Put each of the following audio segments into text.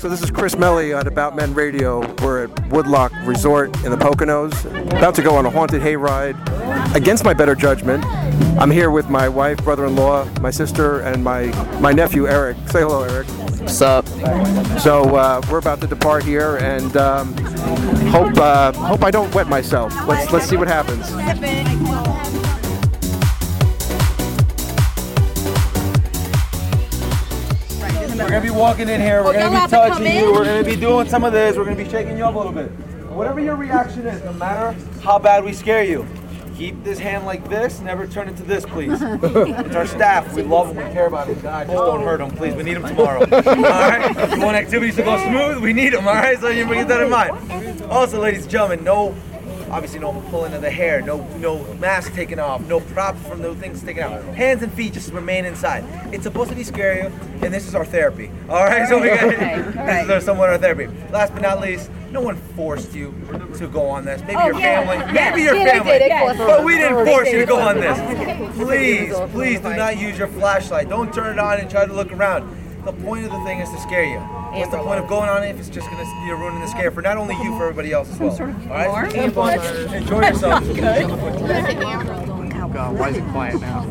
So this is Chris Melly on About Men Radio. We're at Woodloch Resort in the Poconos, about to go on a haunted hayride. Against my better judgment, I'm here with my wife, brother-in-law, my sister, and my my nephew Eric. Say hello, Eric. What's up? So uh, we're about to depart here, and um, hope uh, hope I don't wet myself. Let's let's see what happens. Gonna be walking in here. We're Oh, gonna be have to touching you. We're gonna be doing some of this. We're gonna be shaking you up a little bit. Whatever your reaction is, no matter how bad we scare you, keep this hand like this. Never turn it to this, please. it's our staff. We love them. We care about them. God, just don't hurt them, please. We need them tomorrow. all right. You want activities to go smooth? We need them. All right. So you keep that in mind. Also, ladies and gentlemen, no. Obviously, no pulling of the hair, no no mask taken off, no props from no things taken out. Hands and feet just remain inside. It's supposed to be scary, and this is our therapy. All right, so we got this is our, somewhat our therapy. Last but not least, no one forced you to go on this. Maybe Oh, your yeah. family, Yeah. maybe your Yeah, family, did. But we didn't force you to go on this. Please, please do not use your flashlight. Don't turn it on and try to look around. The point of the thing is to scare you. What's the point of going on it if it's just going to be ruining the scare for not only you, for everybody else as well? All right? Have fun. Enjoy yourself. Oh god, why is it quiet now?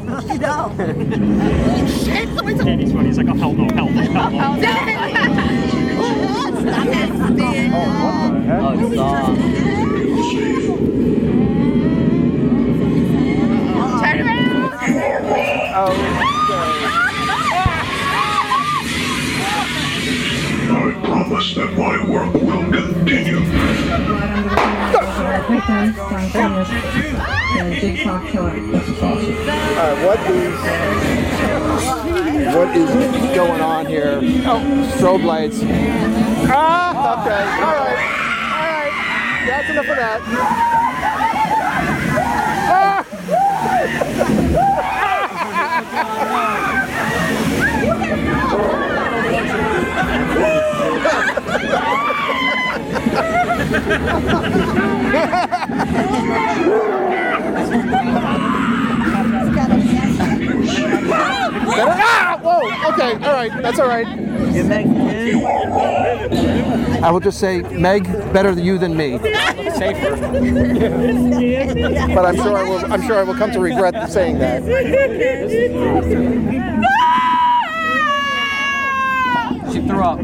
Danny's funny. He's like, oh, hell no, hell no, hell no. Uh, what is what is going on here? Oh, strobe lights. Ah, okay, all right, all right. That's enough of that. Ah! Whoa! Okay, all right, that's all right. I will just say, Meg, better you than me. Safer. but I'm sure I will. I'm sure I will come to regret saying that. She threw up.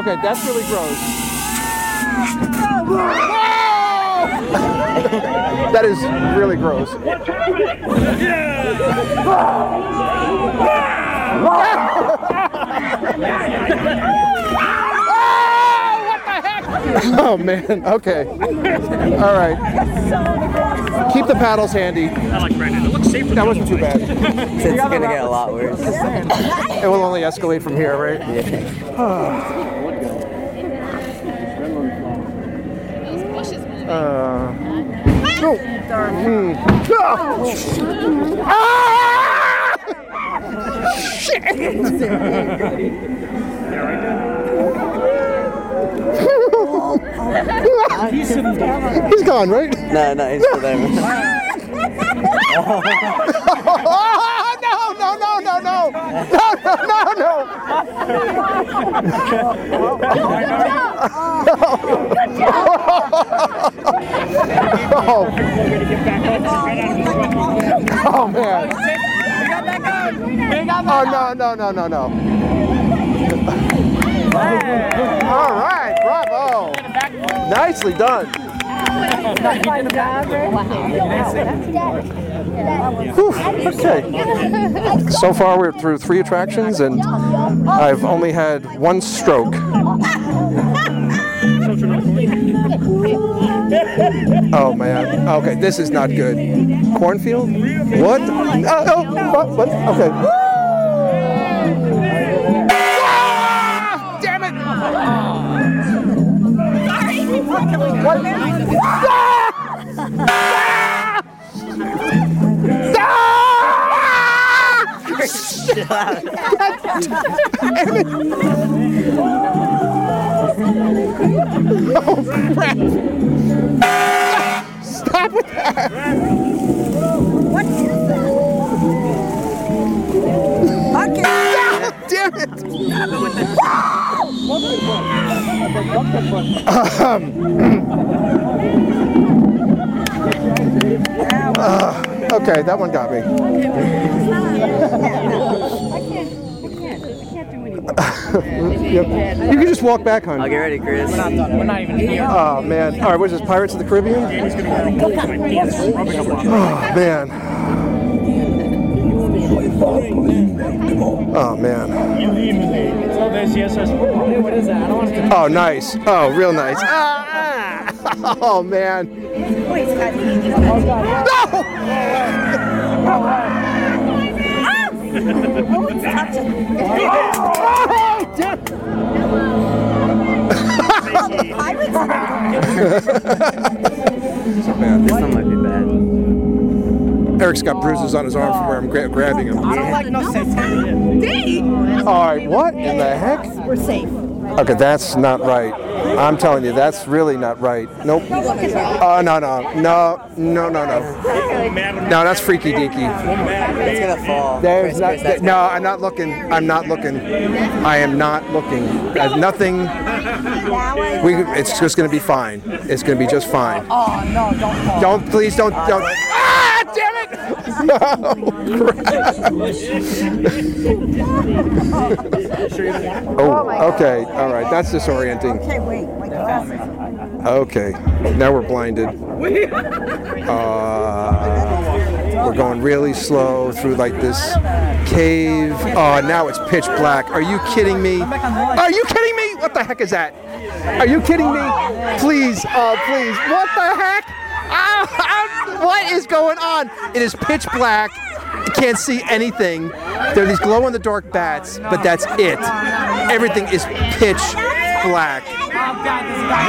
Okay, that's really gross. that is really gross. Oh man. Okay. All right. Keep the paddles handy. I like Brandon. It looks safer. That wasn't too bad. It's gonna get a lot worse. It will only escalate from here, right? Uh, oh. Hmm. Ah! shit! he's gone, right? No, no, he's still there. oh, no, no, no, no, no! No, no, no, no! Good job! Oh, Good job! oh. oh, man. Oh no, no, no, no, no. All right, bravo. Nicely done. Whew, okay. So far, we're through three attractions, and I've only had one stroke. Oh man. Okay, this is not good. Cornfield? What? Oh, oh, what? what? Okay. Ah! Damn it! What? Ah! Oh, crap. Stop with that. What is that? Okay. Damn it. Uh, okay, that one got me. yep. You can just walk back, honey. I'll get ready, Chris. We're not done. We're not even here. Oh, man. All right, what is this? Pirates of the Caribbean? Oh, man. Oh man. Oh nice. Oh real nice. Ah, ah. Oh man. No! Oh, it's touching. Pirates. Man, This one might be bad. Eric's got bruises on his arm from where I'm gra- grabbing him. I don't like no sensitivity. All right, what in the heck? We're safe. Okay, that's not right. I'm telling you, that's really not right. Nope. Oh no no no no no no. No, that's freaky deaky. It's gonna fall. There's not, Chris, that's no, I'm not looking. I'm not looking. I am not looking. There's nothing. We, it's just going to be fine. It's going to be just fine. Oh no! Don't fall. Don't please don't don't. Ah, oh, okay. All right. That's disorienting. Okay, wait. My glasses. Okay. Now we're blinded. Uh, we're going really slow through like this cave. Oh, now it's pitch black. Are you kidding me? Are you kidding me? What the heck is that? Are you kidding me? Please, uh, please. What the heck? Ah, what is going on? It is pitch black. Can't see anything. There are these glow in the dark bats, but that's it. Everything is pitch black.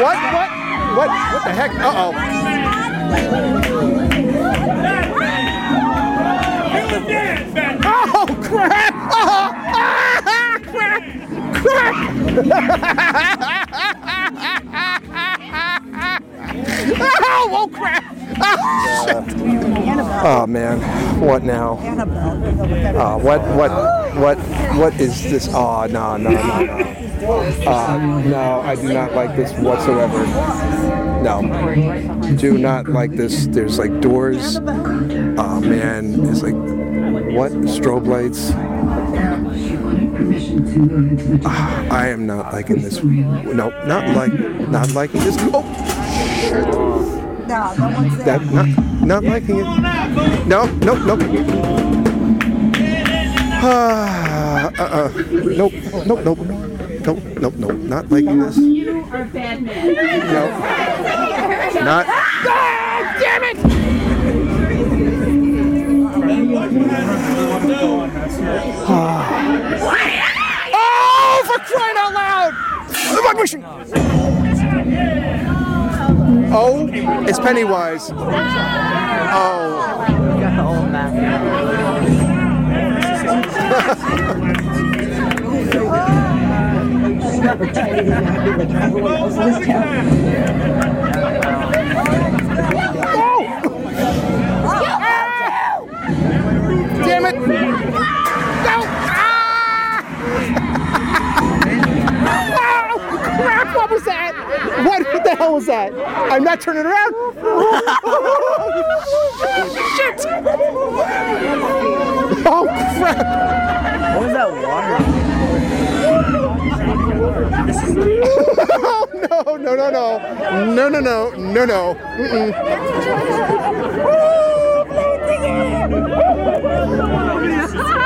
What? What? What? What the heck? Uh oh. Oh crap! Oh, ah, crap! Crap! oh, oh crap! Oh, man, what now? Uh, what what what what is this? Oh no no no no. Uh, no, I do not like this whatsoever. No, do not like this. There's like doors. Oh man, it's like what strobe lights. Ah, I am not liking this. No, not like not liking this. Oh, No, no one's there. that not not liking it. No, no, no. Ah, uh, uh, nope, nope, nope, nope, nope, nope. Not liking this. You are bad man. No, not. Ah, damn it! Oh, for crying out loud! The Fuck machine! Oh, it's Pennywise. Oh. got the old map. Damn it! Hell was that? I'm not turning around. Shit! Oh crap! What was that water? Oh no! No! No! No! No! No! No! No! No! Mm-mm.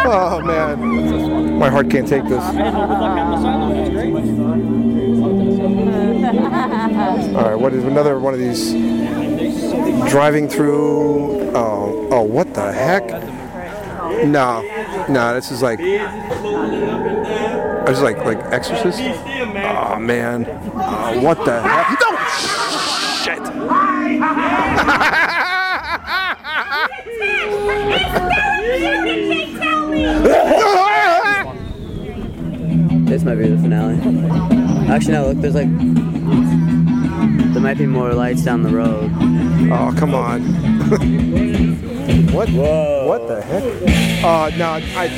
Oh man, my heart can't take this. All right, what is another one of these driving through? Oh, oh, what the heck? No, no, this is like, this is like like Exorcist. Oh man, Oh, what the heck? No, shit. This might be the finale. Actually, no. Look, there's like there might be more lights down the road. Oh, come on. what? Whoa. What the heck? Uh, no, I.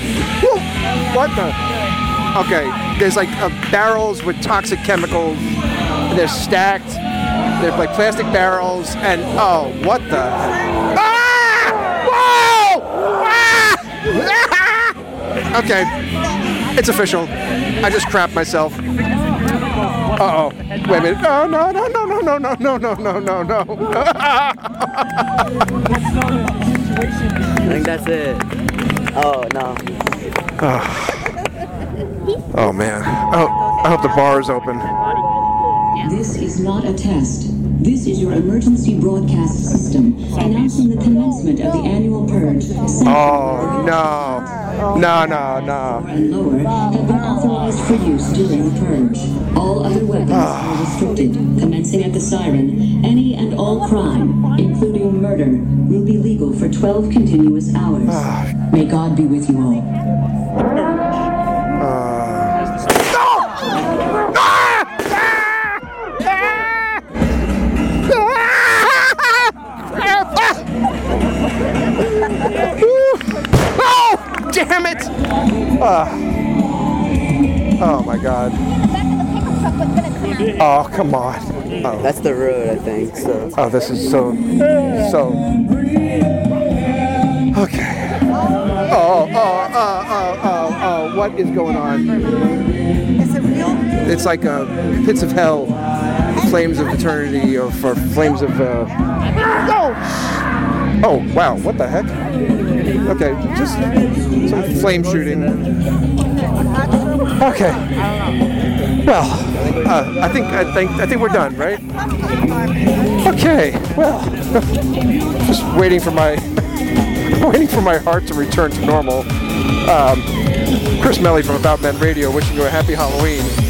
Whoa, what the? Okay, there's like uh, barrels with toxic chemicals. They're stacked. They're like plastic barrels, and oh, what the? Ah! Whoa! Ah! okay, it's official. I just crapped myself. Uh oh. Wait a minute. No, no, no, no, no, no, no, no, no, no, no, no. I think that's it. Oh no. Oh man. Oh, I hope the bar is open. This is not a test. This is your emergency broadcast system announcing the commencement of the annual purge. Oh no. No, no, no. and lower have been authorized for use during the purge. All other weapons are restricted. Commencing at the siren, any and all crime, including murder, will be legal for 12 continuous hours. Ah. May God be with you all. Ah. oh my god. Oh, come on. Oh, That's the road, I think. So oh this is so, so. Okay. Oh, oh, oh, oh, oh, oh, what is going on? Is it real? It's like a pits of hell, flames of eternity, or for flames of. Uh... Oh! oh, wow, what the heck? Okay, just some flame shooting. Okay. Well, uh, I think I think I think we're done, right? Okay. Well, just waiting for my waiting for my heart to return to normal. Um, Chris Melly from About Men Radio, wishing you a happy Halloween.